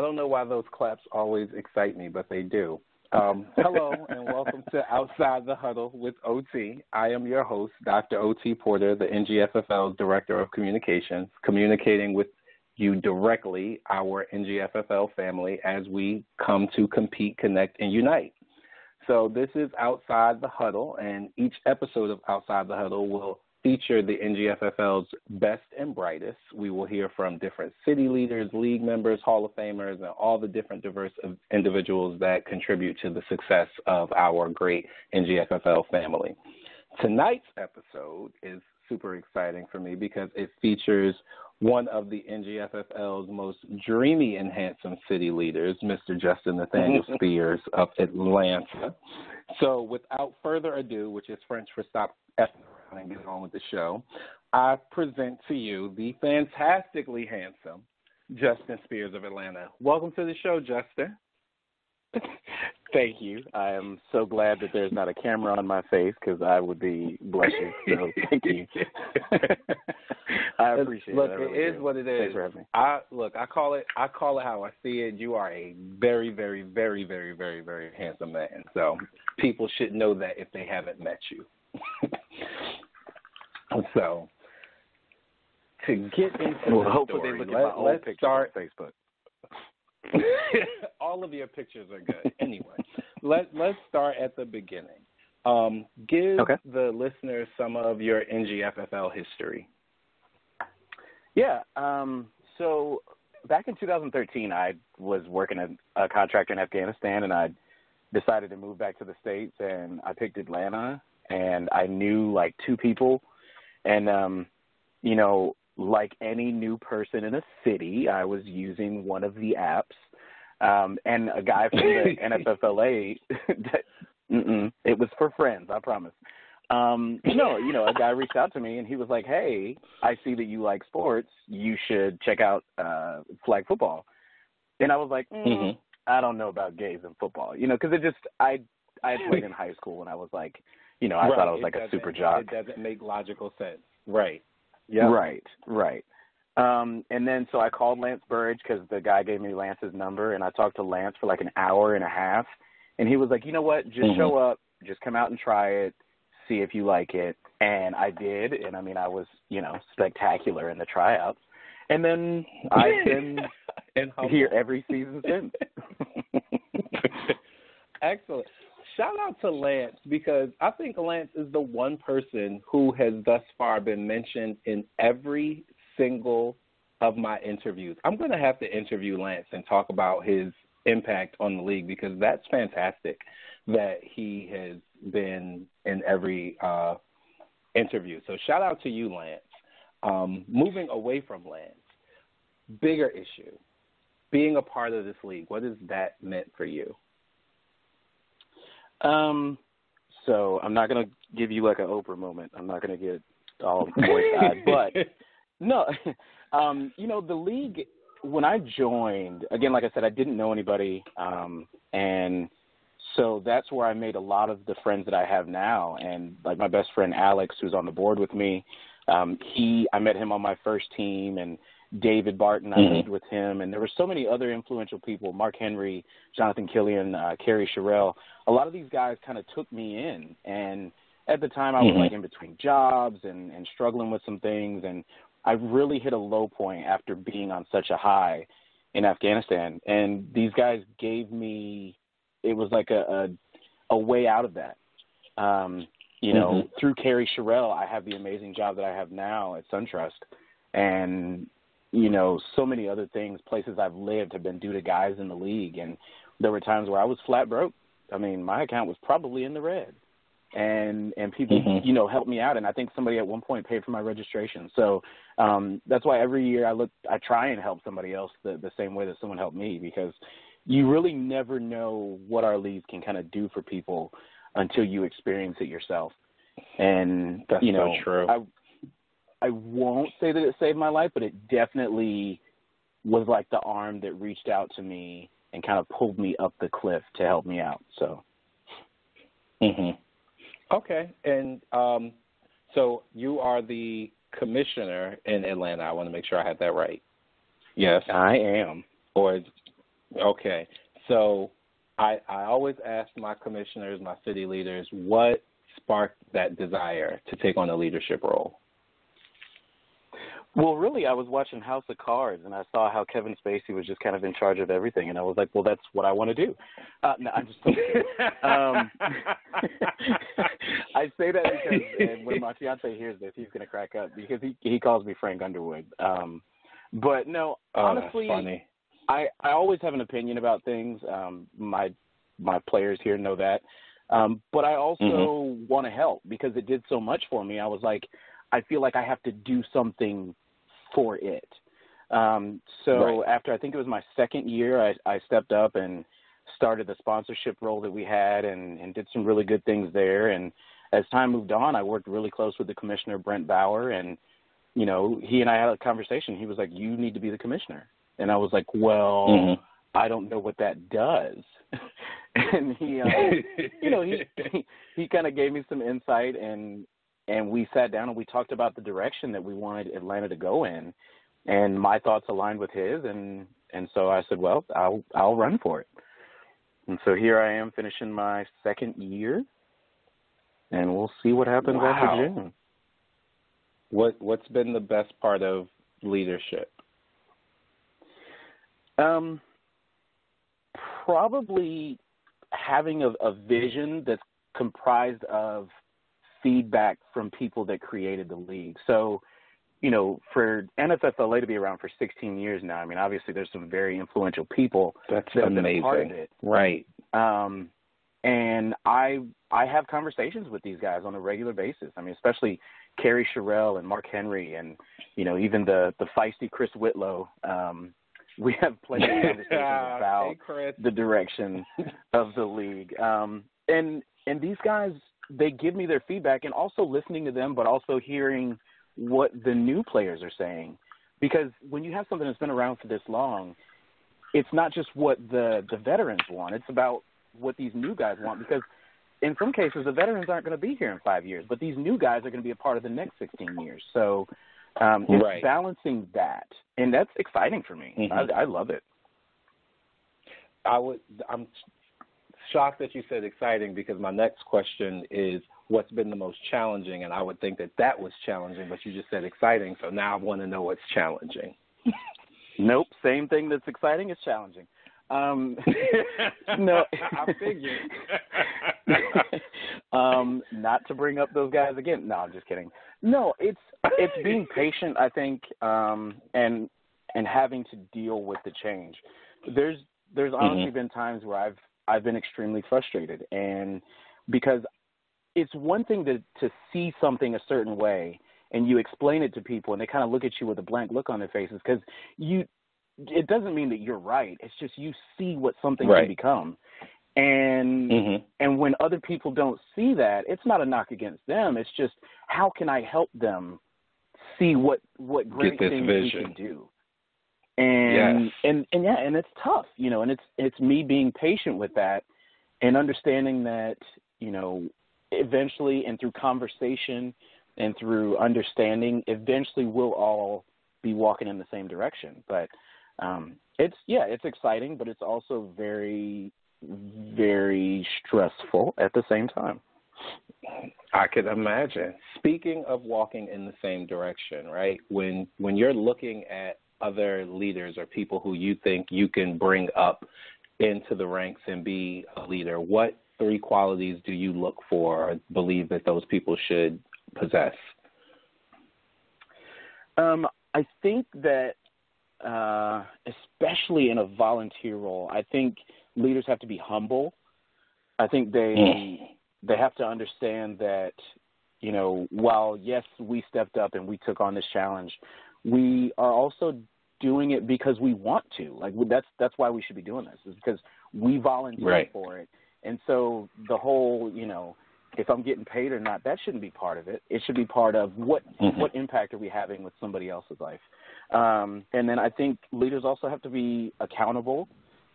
I don't know why those claps always excite me, but they do. Um, hello and welcome to Outside the Huddle with OT. I am your host, Dr. OT Porter, the NGFFL's Director of Communications, communicating with you directly, our NGFFL family, as we come to compete, connect, and unite. So, this is Outside the Huddle, and each episode of Outside the Huddle will feature the NGFFL's best and brightest. We will hear from different city leaders, league members, Hall of Famers, and all the different diverse individuals that contribute to the success of our great NGFFL family. Tonight's episode is super exciting for me because it features one of the NGFFL's most dreamy and handsome city leaders, Mr. Justin Nathaniel Spears of Atlanta. So, without further ado, which is French for stop and get on with the show, I present to you the fantastically handsome Justin Spears of Atlanta. Welcome to the show, Justin. Thank you. I am so glad that there's not a camera on my face because I would be blushing. So thank you. I appreciate look, it. Look, really it is do. what it is. Thanks for having me. I look. I call it. I call it how I see it. You are a very, very, very, very, very, very handsome man. So people should know that if they haven't met you. So, to get into well, the hopefully story, they look let, at my old let's pictures start. on Facebook. All of your pictures are good. Anyway, let let's start at the beginning. Um, give Okay. the listeners some of your NGFFL history. Yeah. Um, so back in 2013, I was working a, a contractor in Afghanistan, and I decided to move back to the states, and I picked Atlanta, and I knew like two people, and um, you know, like any new person in a city, I was using one of the apps, um, and a guy from the NFFLA. that, it was for friends, I promise. Um, no, you know, a guy reached out to me and he was like, "Hey, I see that you like sports. You should check out uh, flag football." And I was like, mm, Mhm. "I don't know about gays and football," you know, because it just I I played in high school and I was like, you know, I Right, thought I was it like a super jock. It doesn't make logical sense. Right. Yeah. Right, right. Um, and then so I called Lance Burridge because the guy gave me Lance's number, and I talked to Lance for like an hour and a half, and he was like, you know what, just Mhm. show up, just come out and try it, see if you like it, and I did, and I mean I was you know spectacular in the tryouts, and then I've been and humble. here every season since. Excellent. Shout out to Lance because I think Lance is the one person who has thus far been mentioned in every single of my interviews. I'm going to have to interview Lance and talk about his impact on the league because that's fantastic that he has been in every uh, interview. So shout out to you, Lance. Um, moving away from Lance, bigger issue, being a part of this league. What has that meant for you? Um, so I'm not gonna give you like an Oprah moment. I'm not gonna get all voice-eyed, but no, um, you know the league. When I joined, again, like I said, I didn't know anybody, um, and so that's where I made a lot of the friends that I have now. And like my best friend Alex, who's on the board with me, um, he I met him on my first team, and David Barton, I Mhm. lived with him, and there were so many other influential people: Mark Henry, Jonathan Killian, uh, Kerry Sherrill. A lot of these guys kind of took me in, and at the time I was Mhm. like in between jobs and and struggling with some things, and I really hit a low point after being on such a high in Afghanistan, and these guys gave me it was like a a, a way out of that. Um, you know, Mhm. through Kerry Sherrill, I have the amazing job that I have now at SunTrust, and you know, so many other things, places I've lived have been due to guys in the league, and there were times where I was flat broke. I mean, my account was probably in the red, and and people, Mhm. you know, helped me out, and I think somebody at one point paid for my registration. So um, that's why every year I look, I try and help somebody else the, the same way that someone helped me, because you really never know what our leagues can kind of do for people until you experience it yourself. And That's you know, so true. I I won't say that it saved my life, but it definitely was like the arm that reached out to me and kind of pulled me up the cliff to help me out. So mm-hmm. Okay, and um, so you are the commissioner in Atlanta. I want to make sure I had that right. Yes, I am. or Okay. So I I always ask my commissioners, my city leaders, what sparked that desire to take on a leadership role? Well, really, I was watching House of Cards, and I saw how Kevin Spacey was just kind of in charge of everything, and I was like, "Well, that's what I want to do." Uh, no, I'm just. um, I say that because and when my fiance hears this, he's going to crack up because he he calls me Frank Underwood. Um, but no, oh, honestly, I I always have an opinion about things. Um, my my players here know that, um, but I also mm-hmm. want to help because it did so much for me. I was like, I feel like I have to do something for it. Um, so right. after I think it was my second year, I, I stepped up and started the sponsorship role that we had and, and did some really good things there. And as time moved on, I worked really close with the commissioner, Brent Bauer, and you know, he and I had a conversation. He was like, "You need to be the commissioner," and I was like, "Well, mm-hmm. I don't know what that does." and he, uh, you know, he he, he kind of gave me some insight, and and we sat down and we talked about the direction that we wanted Atlanta to go in, and my thoughts aligned with his, and and so I said, well, I'll I'll run for it, and so here I am finishing my second year, and we'll see what happens wow. after June. What what's been the best part of leadership? Um, probably having a, a vision that's comprised of feedback from people that created the league. So, you know, for NFFLA to be around for 16 years now, I mean, obviously there's some very influential people That's that amazing. have been a part of it. Right. Um, and I I have conversations with these guys on a regular basis. I mean, especially Kerry Sherrill and Mark Henry, and you know, even the the feisty Chris Whitlow. Um, we have plenty of conversations about hey, the direction of the league. Um, and and these guys they give me their feedback and also listening to them, but also hearing what the new players are saying. Because when you have something that's been around for this long, it's not just what the the veterans want; it's about what these new guys want. Because in some cases, the veterans aren't going to be here in five years, but these new guys are going to be a part of the next 16 years. So um, it's right. balancing that, and that's exciting for me. Mm-hmm. I, I love it. I would. I'm shocked that you said exciting because my next question is what's been the most challenging, and I would think that that was challenging, but you just said exciting, so now I want to know what's challenging. nope, same thing that's exciting is challenging. Um, no, I figured. um, not to bring up those guys again. No, I'm just kidding. No, it's it's being patient, I think, um, and and having to deal with the change. There's there's honestly mm-hmm. been times where I've I've been extremely frustrated, and because it's one thing to to see something a certain way and you explain it to people and they kind of look at you with a blank look on their faces because you it doesn't mean that you're right it's just you see what something right. can become and mm-hmm. and when other people don't see that it's not a knock against them it's just how can i help them see what what great things vision. we can do and yes. and and yeah and it's tough you know and it's it's me being patient with that and understanding that you know eventually and through conversation and through understanding eventually we'll all be walking in the same direction but um it's yeah it's exciting but it's also very very stressful at the same time I could imagine. Speaking of walking in the same direction, right? When when you're looking at other leaders or people who you think you can bring up into the ranks and be a leader, what three qualities do you look for or believe that those people should possess? Um, I think that, uh, especially in a volunteer role, I think leaders have to be humble. I think they mm. they have to understand that, you know, while yes, we stepped up and we took on this challenge, we are also doing it because we want to. Like that's that's why we should be doing this is because we volunteer right. for it. And so the whole, you know, if I'm getting paid or not, that shouldn't be part of it. It should be part of what mm-hmm. what impact are we having with somebody else's life. Um, and then I think leaders also have to be accountable.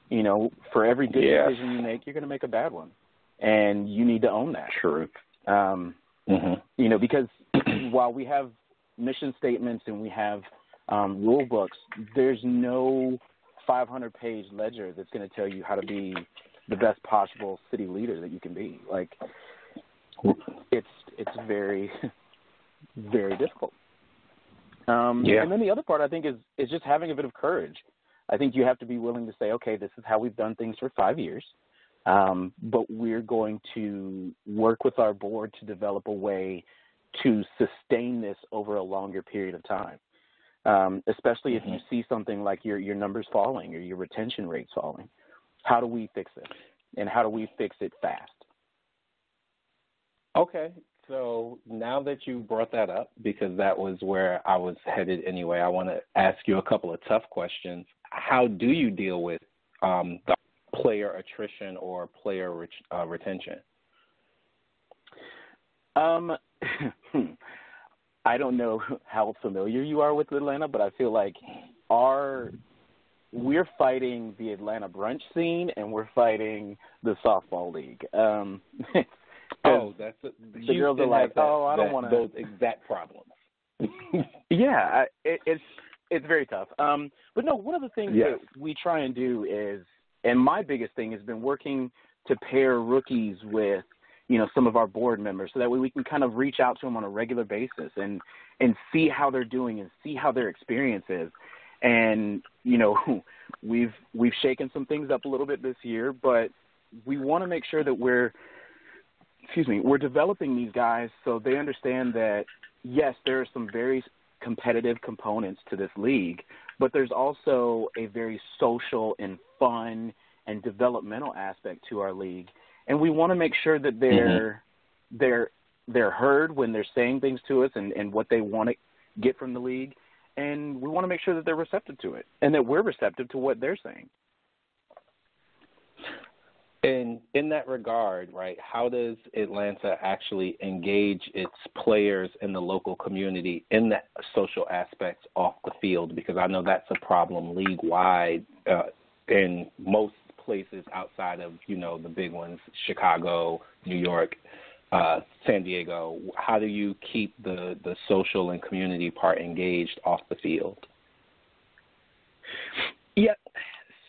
You know, for every good yes. decision you make, you're going to make a bad one, and you need to own that. Truth. Um, mm-hmm. You know, because while we have mission statements and we have um, rule books, there's no 500 page ledger that's going to tell you how to be the best possible city leader that you can be. Like it's it's very very difficult. Um, yeah. And then the other part I think is is just having a bit of courage. I think you have to be willing to say, okay, this is how we've done things for five years, um, but we're going to work with our board to develop a way to sustain this over a longer period of time. Um, especially mm-hmm. if you mm-hmm. see something like your your numbers falling or your retention rates falling. How do we fix it? And how do we fix it fast? Okay. So now that you brought that up, because that was where I was headed anyway, I want to ask you a couple of tough questions. How do you deal with um, the player attrition or player ret- uh, retention? Um, I don't know how familiar you are with Atlanta, but I feel like our we're fighting the Atlanta brunch scene and we're fighting the softball league. Um, oh, that's a, the girls are like, that, oh, I don't want those exact problems. yeah, it, it's it's very tough. Um, but no, one of the things yes. that we try and do is, and my biggest thing has been working to pair rookies with you know some of our board members so that way we can kind of reach out to them on a regular basis and and see how they're doing and see how their experience is. And you know we've we've shaken some things up a little bit this year, but we want to make sure that we're excuse me we're developing these guys so they understand that yes there are some very competitive components to this league, but there's also a very social and fun and developmental aspect to our league, and we want to make sure that they're mm-hmm. they're they're heard when they're saying things to us and, and what they want to get from the league and we want to make sure that they're receptive to it and that we're receptive to what they're saying. And in that regard, right, how does Atlanta actually engage its players in the local community in that social aspects off the field? Because I know that's a problem league wide uh, in most places outside of you know the big ones, Chicago, New York, uh, San Diego, how do you keep the, the social and community part engaged off the field? Yeah,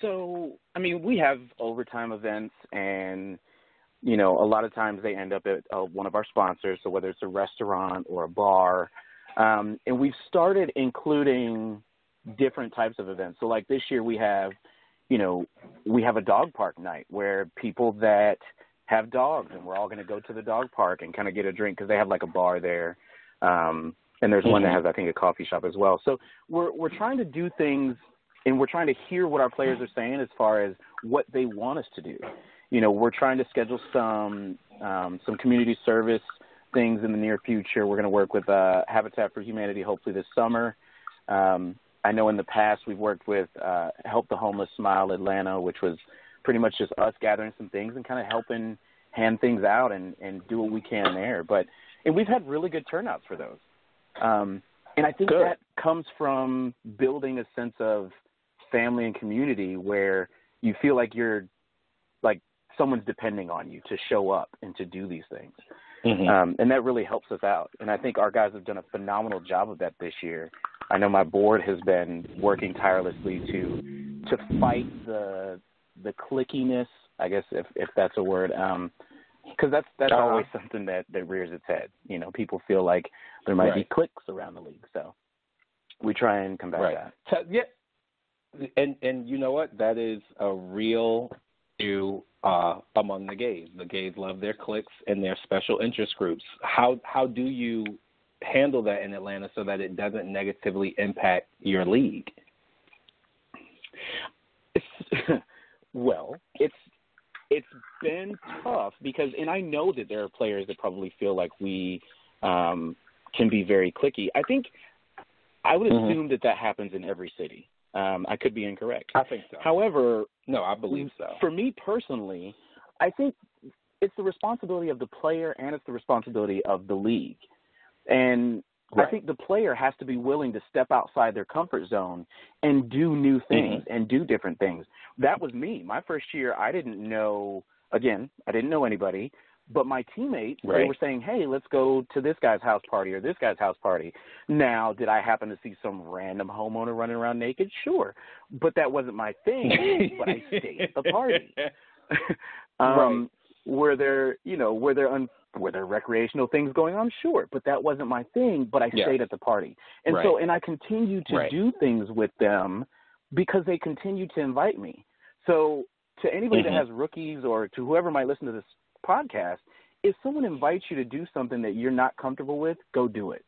so I mean, we have overtime events, and you know, a lot of times they end up at uh, one of our sponsors. So whether it's a restaurant or a bar, um, and we've started including different types of events. So like this year, we have, you know, we have a dog park night where people that have dogs, and we're all going to go to the dog park and kind of get a drink because they have like a bar there. Um, and there's mm-hmm. one that mm-hmm. has, I think, a coffee shop as well. So we're we're trying to do things, and we're trying to hear what our players are saying as far as what they want us to do. You know, we're trying to schedule some um, some community service things in the near future. We're going to work with uh, Habitat for Humanity hopefully this summer. Um, I know in the past we've worked with uh, Help the Homeless Smile Atlanta, which was pretty much just us gathering some things and kind of helping hand things out and and do what we can there. But and we've had really good turnouts for those. Um, and I think good. that comes from building a sense of family and community where you feel like you're like someone's depending on you to show up and to do these things. Mm-hmm. Um, and that really helps us out. And I think our guys have done a phenomenal job of that this year. I know my board has been working tirelessly to to fight the the clickiness, I guess if if that's a word, um, because that's that's uh-huh. always something that that rears its head. You know, people feel like there might right. be clicks around the league, so we try and combat right. that. Yeah, and and you know what? That is a real issue uh, among the gays. The gays love their cliques and their special interest groups. How how do you handle that in Atlanta so that it doesn't negatively impact your league? Well, it's it's been tough because, and I know that there are players that probably feel like we um, can be very clicky. I think I would mm-hmm. assume that that happens in every city. Um, I could be incorrect. I think so. However, no, I believe so. For me personally, I think it's the responsibility of the player and it's the responsibility of the league. And Right. I think the player has to be willing to step outside their comfort zone and do new mm-hmm. things mm-hmm. and do different things. That was me. My first year, I didn't know, again, I didn't know anybody. But my teammates, right. they were saying, "Hey, let's go to this guy's house party or this guy's house party." Now, did I happen to see some random homeowner running around naked? Sure, but that wasn't my thing. but I stayed at the party. um, right. Were there, you know, were there un- were there recreational things going on? Sure, but that wasn't my thing. But I yeah. stayed at the party, and right. so and I continue to do things with them because they continue to invite me. So to anybody mm-hmm. that has rookies or to whoever might listen to this podcast, if someone invites you to do something that you're not comfortable with, go do it.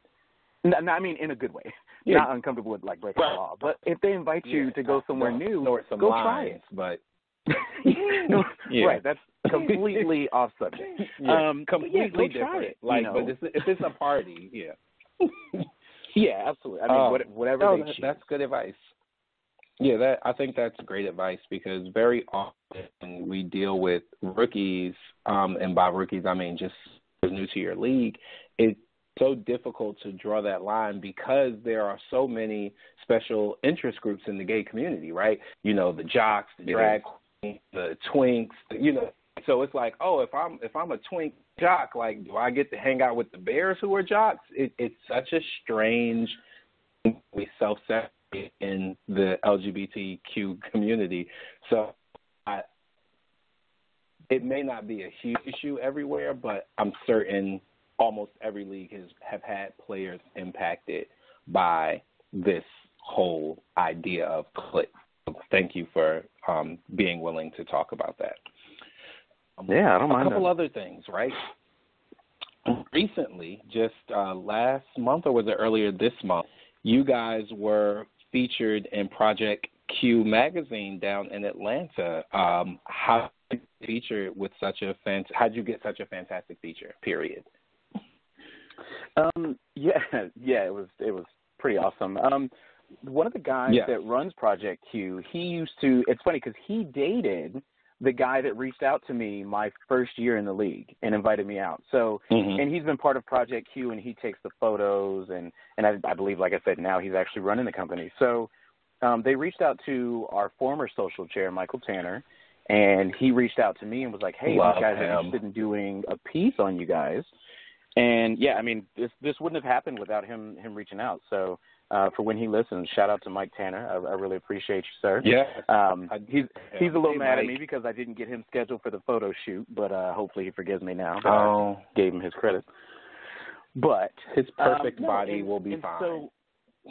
No, I mean in a good way, yeah. not uncomfortable with like breaking the law. But if they invite you yeah. to go somewhere no, new, no, go lines, try it. But yeah. right, that's completely off subject. Yeah, um, completely yeah, different. Try it, like, you know? but it's, if it's a party, yeah. yeah, absolutely. I mean, um, whatever no, they that. That's good advice. Yeah, that I think that's great advice because very often we deal with rookies, um, and by rookies I mean just new to your league. It's so difficult to draw that line because there are so many special interest groups in the gay community, right? You know, the jocks, the drag queens, the twinks, you know. So it's like, oh, if I'm if I'm a twink jock, like, do I get to hang out with the bears who are jocks? It, it's such a strange, we self-centered in the LGBTQ community. So I, it may not be a huge issue everywhere, but I'm certain almost every league has have had players impacted by this whole idea of click. Thank you for um, being willing to talk about that. Yeah, I don't mind. A couple that. other things, right? Recently, just uh, last month or was it earlier this month, you guys were featured in Project Q magazine down in Atlanta. Um, how did you feature with such a fan? How'd you get such a fantastic feature? Period. Um, yeah, yeah, it was it was pretty awesome. Um, one of the guys yeah. that runs Project Q, he used to. It's funny because he dated the guy that reached out to me my first year in the league and invited me out. So, mm-hmm. and he's been part of Project Q, and he takes the photos, and and I, I believe, like I said, now he's actually running the company. So, um, they reached out to our former social chair, Michael Tanner, and he reached out to me and was like, "Hey, Love these guys him. are interested in doing a piece on you guys." And yeah, I mean, this this wouldn't have happened without him him reaching out. So uh, for when he listens, shout out to Mike Tanner. I, I really appreciate you, sir. Yeah. Um, he's he's a little hey, mad Mike. at me because I didn't get him scheduled for the photo shoot, but uh, hopefully he forgives me now. Oh, I gave him his credit. But his perfect um, no, body and- will be fine. So,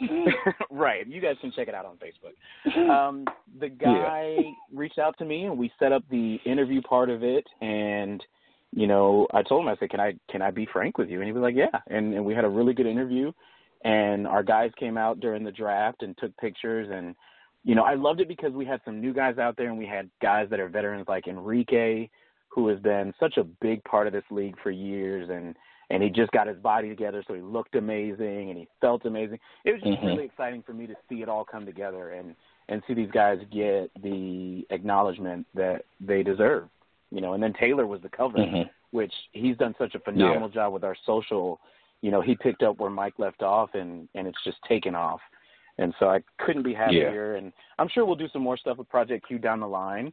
right, you guys can check it out on Facebook. Um, the guy reached out to me and we set up the interview part of it and you know, I told him I said, "Can I can I be frank with you?" And he was like, "Yeah." And and we had a really good interview and our guys came out during the draft and took pictures and you know, I loved it because we had some new guys out there and we had guys that are veterans like Enrique who has been such a big part of this league for years and and he just got his body together so he looked amazing and he felt amazing. It was just Mhm. really exciting for me to see it all come together and and see these guys get the acknowledgement that they deserve. You know, and then Taylor was the cover, Mhm. which he's done such a phenomenal job with our social. You know, he picked up where Mike left off and and it's just taken off. And so I couldn't be happier and I'm sure we'll do some more stuff with Project Q down the line.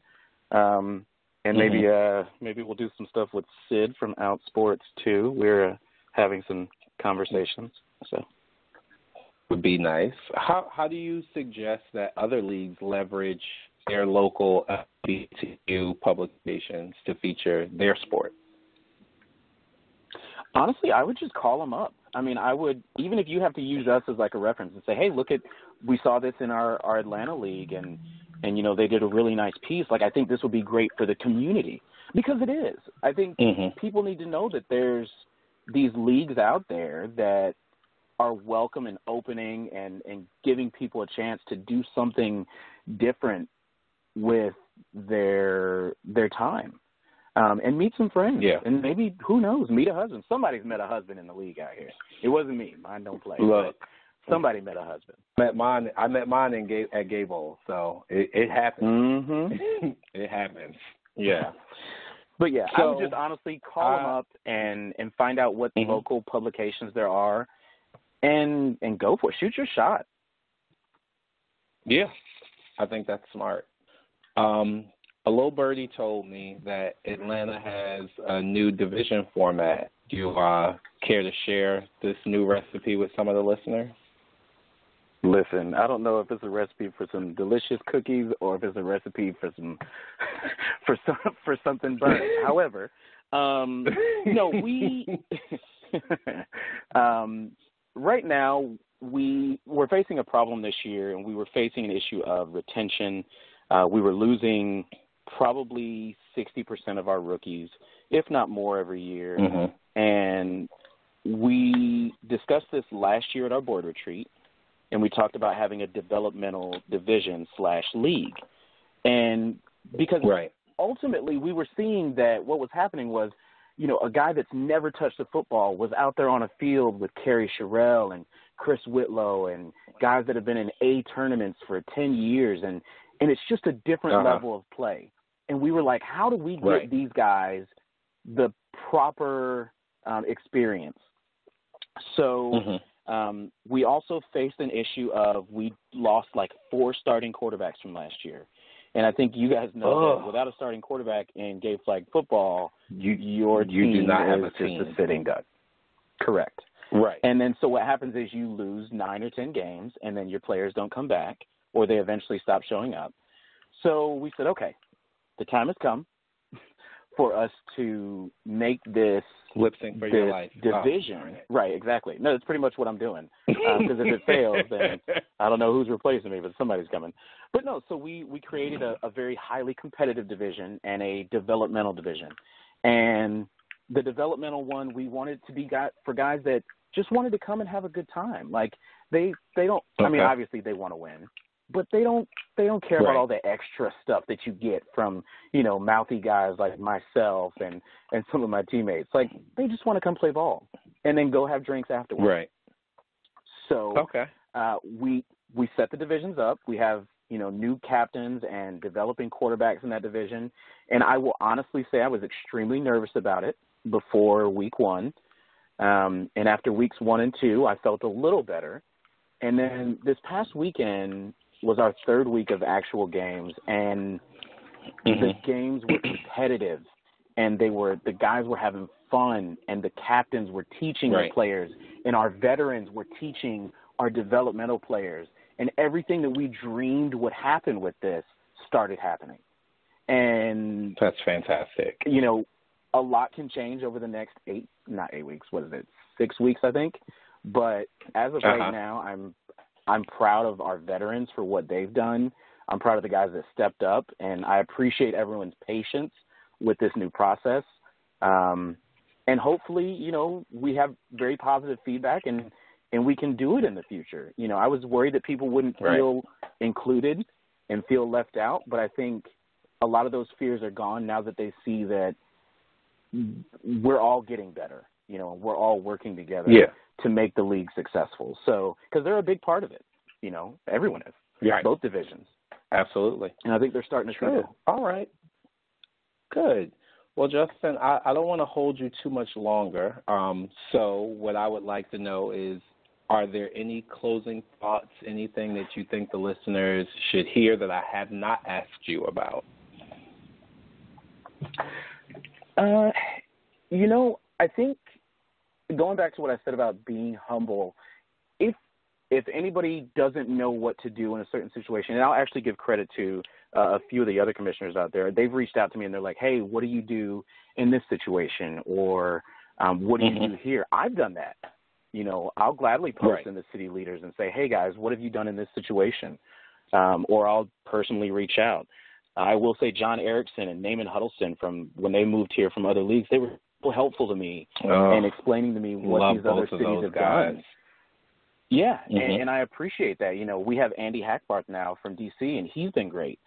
Um and maybe uh maybe we'll do some stuff with Cyd from Outsports too. We're uh, having some conversations. So would be nice. How how do you suggest that other leagues leverage their local LGBTQ publications to feature their sport? Honestly, I would just call them up. I mean, I would even if you have to use us as like a reference and say, "Hey, look at we saw this in our our Atlanta league and and you know, they did a really nice piece. Like I think this would be great for the community because it is. I think Mhm. people need to know that there's these leagues out there that are welcome and opening and and giving people a chance to do something different with their their time um, and meet some friends. Yeah. And maybe who knows, meet a husband. Somebody's met a husband in the league out here. It wasn't me. Mine don't play. Look. somebody met a husband. Met mine. I met mine in Gay, at Gay Bowl, so it, it happens. Mm-hmm. it happens. Yeah. But yeah, I So, would just honestly call them uh, up and and find out what Mhm. local publications there are, and and go for it. Shoot your shot. Yeah, I think that's smart. Um, a little birdie told me that Atlanta has a new division format. Do you uh, care to share this new recipe with some of the listeners? Listen, I don't know if it's a recipe for some delicious cookies or if it's a recipe for some for some for something burnt. However, um, no, we um, right now we we're facing a problem this year, and we were facing an issue of retention. Uh, we were losing probably 60% of our rookies, if not more, every year. Mm-hmm. And we discussed this last year at our board retreat, and we talked about having a developmental division slash league. And because right. ultimately we were seeing that what was happening was, you know, a guy that's never touched a football was out there on a field with Kerry Sherrill and Chris Whitlow and guys that have been in A tournaments for 10 years. And, and it's just a different uh-huh. level of play and we were like, how do we get right. these guys the proper um, experience? So mm-hmm. um, we also faced an issue of we lost like four starting quarterbacks from last year. And I think you guys know oh. that without a starting quarterback in gay flag football, you your you team do not have a team. just a sitting duck. Correct. Right. And then so what happens is you lose nine or ten games, and then your players don't come back, or they eventually stop showing up. So we said, okay, the time has come for us to make this lip sync for your life division. Oh, right. right. exactly. No, that's pretty much what I'm doing. Because um, if it fails, then I don't know who's replacing me, but somebody's coming. But no, so we we created a, a very highly competitive division and a developmental division, and the developmental one we wanted to be got for guys that just wanted to come and have a good time. Like they they don't. Okay. I mean, obviously they want to win, but they don't they don't care right. about all the extra stuff that you get from you know mouthy guys like myself and and some of my teammates. Like they just want to come play ball and then go have drinks afterwards. Right. So okay. uh we we set the divisions up. We have you know new captains and developing quarterbacks in that division. And i will honestly say i was extremely nervous about it before week one. Um and after weeks one and two i felt a little better. And then this past weekend was our third week of actual games, and mm-hmm. the games were competitive, and they were the guys were having fun, and the captains were teaching right. the players, and our veterans were teaching our developmental players, and everything that we dreamed would happen with this started happening, and that's fantastic. You know, a lot can change over the next eight, not eight weeks. What is it? Six weeks, I think. But as of uh-huh. right now, I'm I'm proud of our veterans for what they've done. I'm proud of the guys that stepped up, and I appreciate everyone's patience with this new process. Um, and hopefully, you know, we have very positive feedback, and and we can do it in the future. You know, I was worried that people wouldn't feel included and feel left out, but I think a lot of those fears are gone now that they see that we're all getting better. You know, we're all working together. Yeah to make the league successful. So, because they're a big part of it, you know, everyone is. Right. Both divisions. Absolutely. And I think they're starting to Good. All right. Good. Well, Justin, I, I don't want to hold you too much longer. Um, so, what I would like to know is are there any closing thoughts, anything that you think the listeners should hear that I have not asked you about? Uh, you know, I think going back to what I said about being humble, if if anybody doesn't know what to do in a certain situation, and I'll actually give credit to uh, a few of the other commissioners out there, they've reached out to me and they're like, "Hey, what do you do in this situation?" or um, "What do you mm-hmm. do here?" I've done that. You know, I'll gladly post right. in the city leaders and say, "Hey guys, what have you done in this situation?" Um, or I'll personally reach out. I will say John Erickson and Naaman Huddleston from when they moved here from other leagues, they were helpful to me oh, and explaining to me what these other cities have guys. done. Yeah, mm-hmm. and, and I appreciate that. You know, we have Andy Hackbarth now from DC, and he's been great.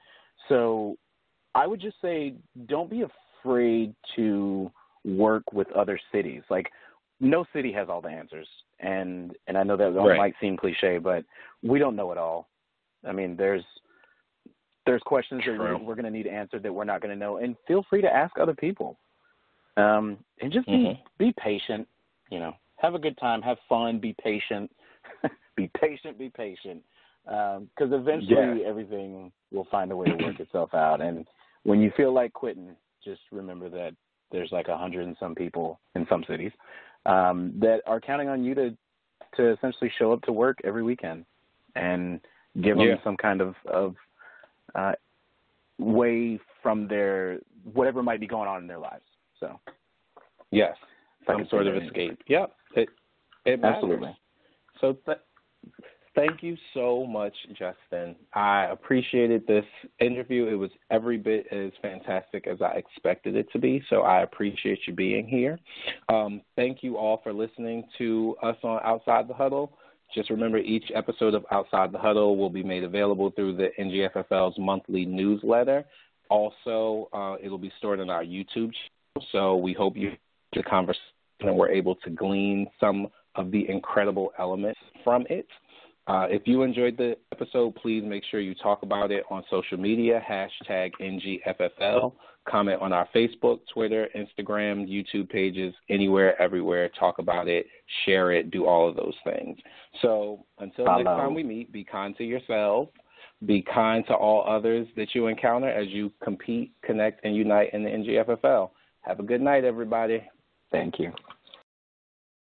So I would just say, don't be afraid to work with other cities. Like, no city has all the answers, and and I know that right. might seem cliche, but we don't know it all. I mean, there's there's questions True. that we're going to need answered that we're not going to know, and feel free to ask other people. Um, and just be mm-hmm. be patient. You know, have a good time, have fun, be patient, be patient, be patient, because um, eventually yeah. everything will find a way to work itself out, and when you feel like quitting, just remember that there's like a hundred and some people in some cities um, that are counting on you to to essentially show up to work every weekend and give them Yeah. some kind of of uh, way from their whatever might be going on in their lives. So Yes, some sort of escape. Yep, it it matters. Absolutely. So th- thank you so much, Justin. I appreciated this interview. It was every bit as fantastic as I expected it to be. So I appreciate you being here. Um, thank you all for listening to us on Outside the Huddle. Just remember, each episode of Outside the Huddle will be made available through the NGFFL's monthly newsletter. Also, uh, it'll be stored on our YouTube channel. So we hope you the conversation and we're able to glean some of the incredible elements from it. Uh, if you enjoyed the episode, please make sure you talk about it on social media, hashtag NGFFL. Comment on our Facebook, Twitter, Instagram, YouTube pages, anywhere, everywhere. Talk about it, share it, do all of those things. So until next time we meet, be kind to yourself, be kind to all others that you encounter as you compete, connect, and unite in the NGFFL. Have a good night, everybody. Thank you.